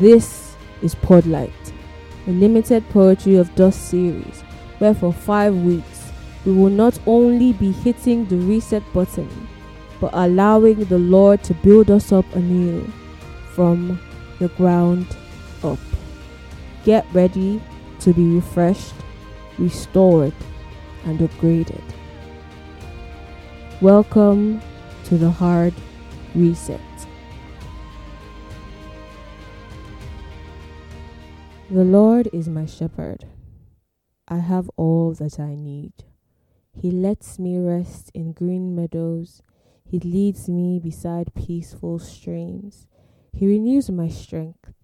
This is PODLite, a limited poetry of dust series, where for five weeks we will not only be hitting the reset button, but allowing the Lord to build us up anew from the ground up. Get ready to be refreshed, restored, and upgraded. Welcome to the hard reset. The Lord is my shepherd. I have all that I need. He lets me rest in green meadows. He leads me beside peaceful streams. He renews my strength.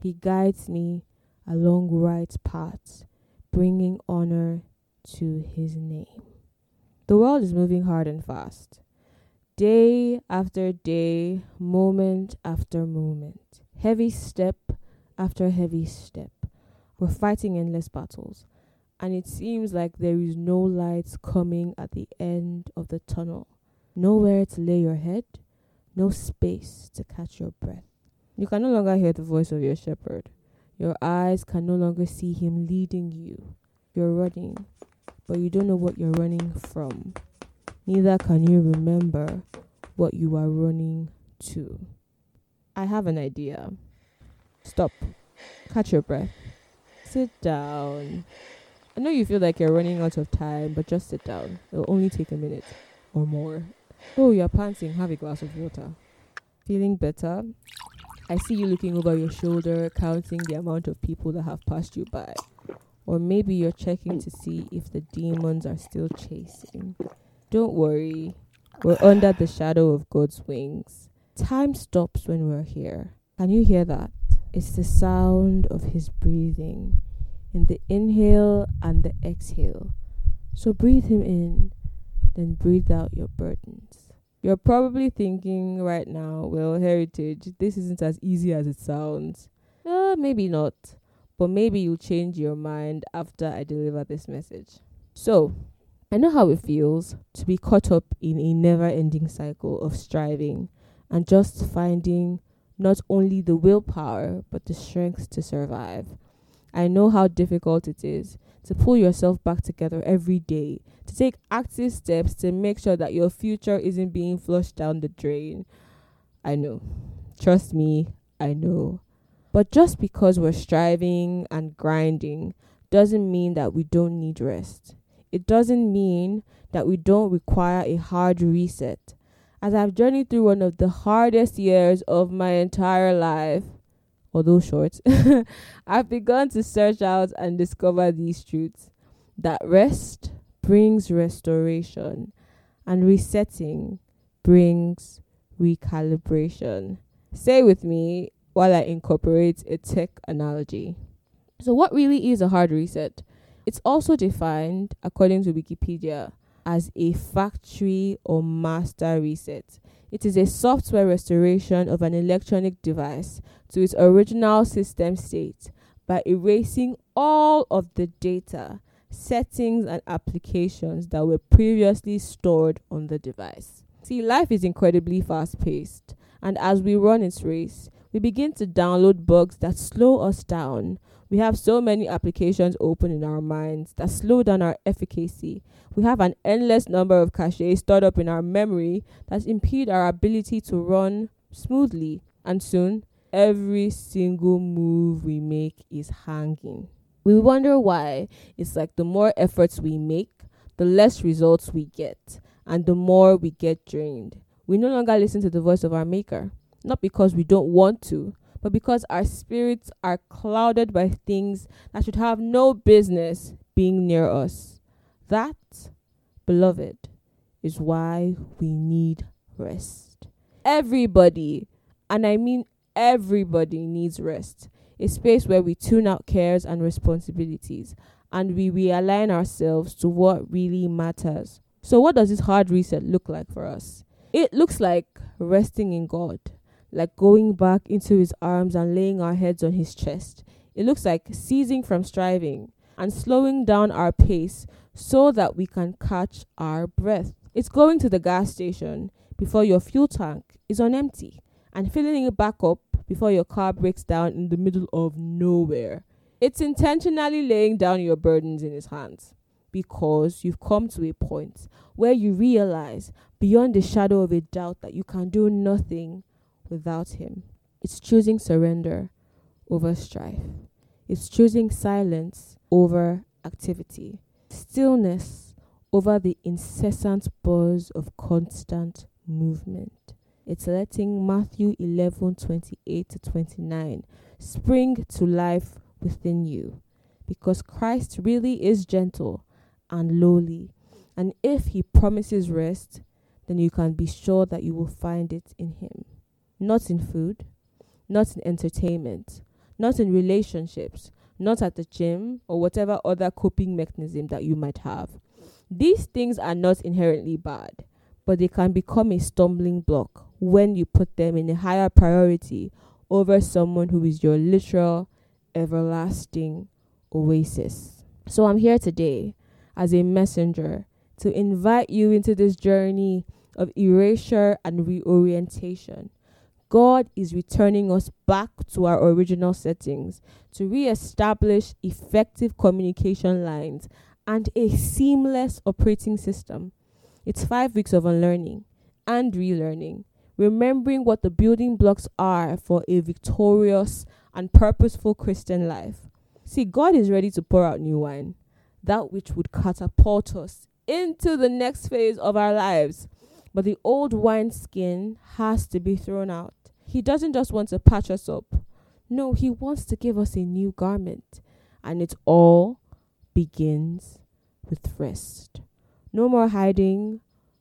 He guides me along right paths, bringing honor to his name. The world is moving hard and fast. Day after day, moment after moment. Heavy step after a heavy step. We're fighting endless battles, and it seems like there is no light coming at the end of the tunnel. Nowhere to lay your head, no space to catch your breath. You can no longer hear the voice of your shepherd. Your eyes can no longer see him leading you. You're running, but you don't know what you're running from. Neither can you remember what you are running to. I have an idea. Stop. Catch your breath. Sit down. I know you feel like you're running out of time, but just sit down. It'll only take a minute or more. Oh, you're panting. Have a glass of water. Feeling better? I see you looking over your shoulder, counting the amount of people that have passed you by. Or maybe you're checking to see if the demons are still chasing. Don't worry, we're under the shadow of God's wings. Time stops when we're here. Can you hear that? It's the sound of His breathing in the inhale and the exhale. So breathe Him in, then breathe out your burdens. You're probably thinking right now, well, Heritage, this isn't as easy as it sounds. Uh, maybe not, but maybe you'll change your mind after I deliver this message. So, I know how it feels to be caught up in a never ending cycle of striving and just finding not only the willpower but the strength to survive. I know how difficult it is to pull yourself back together every day, to take active steps to make sure that your future isn't being flushed down the drain. I know. Trust me, I know. But just because we're striving and grinding doesn't mean that we don't need rest. It doesn't mean that we don't require a hard reset. As I've journeyed through one of the hardest years of my entire life, although short, I've begun to search out and discover these truths that rest brings restoration and resetting brings recalibration. Say with me while I incorporate a tech analogy. So, what really is a hard reset? It's also defined, according to Wikipedia, as a factory or master reset. It is a software restoration of an electronic device to its original system state by erasing all of the data, settings, and applications that were previously stored on the device. See, life is incredibly fast paced, and as we run its race, we begin to download bugs that slow us down. We have so many applications open in our minds that slow down our efficacy. We have an endless number of caches stored up in our memory that impede our ability to run smoothly. And soon, every single move we make is hanging. We wonder why it's like the more efforts we make, the less results we get, and the more we get drained. We no longer listen to the voice of our Maker, not because we don't want to, but because our spirits are clouded by things that should have no business being near us. That, beloved, is why we need rest. Everybody, and I mean everybody, needs rest. A space where we tune out cares and responsibilities and we realign ourselves to what really matters. So, what does this hard reset look like for us? It looks like resting in God like going back into his arms and laying our heads on his chest. It looks like ceasing from striving and slowing down our pace so that we can catch our breath. It's going to the gas station before your fuel tank is on empty and filling it back up before your car breaks down in the middle of nowhere. It's intentionally laying down your burdens in His hands because you've come to a point where you realize beyond the shadow of a doubt that you can do nothing without Him. It's choosing surrender over strife, it's choosing silence over activity, stillness over the incessant buzz of constant movement. It's letting Matthew 11 28 to 29 spring to life within you because Christ really is gentle and lowly. And if he promises rest, then you can be sure that you will find it in him. Not in food, not in entertainment, not in relationships, not at the gym or whatever other coping mechanism that you might have. These things are not inherently bad, but they can become a stumbling block when you put them in a higher priority over someone who is your literal, everlasting oasis. So I'm here today as a messenger to invite you into this journey of erasure and reorientation. God is returning us back to our original settings to re-establish effective communication lines and a seamless operating system. It's five weeks of unlearning and relearning, remembering what the building blocks are for a victorious and purposeful Christian life. See, God is ready to pour out new wine that which would catapult us into the next phase of our lives. But the old wineskin has to be thrown out. He doesn't just want to patch us up. No, he wants to give us a new garment. And it all begins with rest. No more hiding,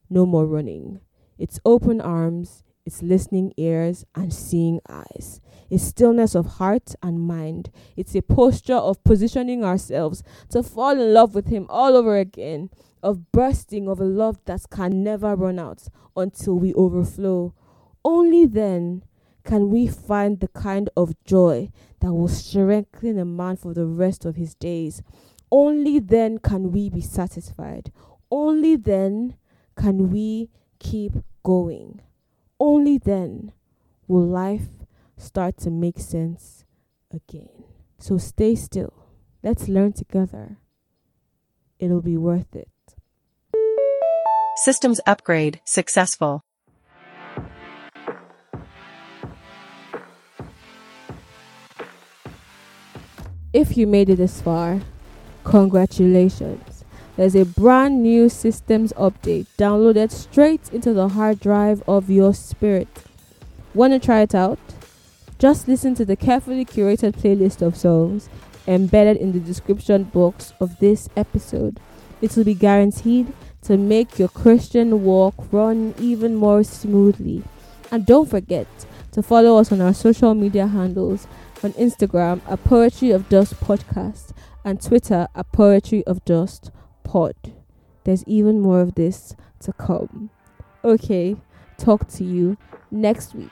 no more running. It's open arms, it's listening ears and seeing eyes. It's stillness of heart and mind. It's a posture of positioning ourselves to fall in love with Him all over again, of bursting of a love that can never run out until we overflow. Only then can we find the kind of joy that will strengthen a man for the rest of his days. Only then can we be satisfied. Only then can we keep going. Only then will life start to make sense again. So stay still. Let's learn together. It'll be worth it. Systems upgrade successful. If you made it this far, congratulations. There's a brand new systems update downloaded straight into the hard drive of your spirit. Want to try it out? Just listen to the carefully curated playlist of songs embedded in the description box of this episode. It will be guaranteed to make your Christian walk run even more smoothly. And don't forget to follow us on our social media handles on Instagram at Poetry of Dust Podcast and Twitter at Poetry of Dust Pod. There's even more of this to come. Okay, talk to you next week.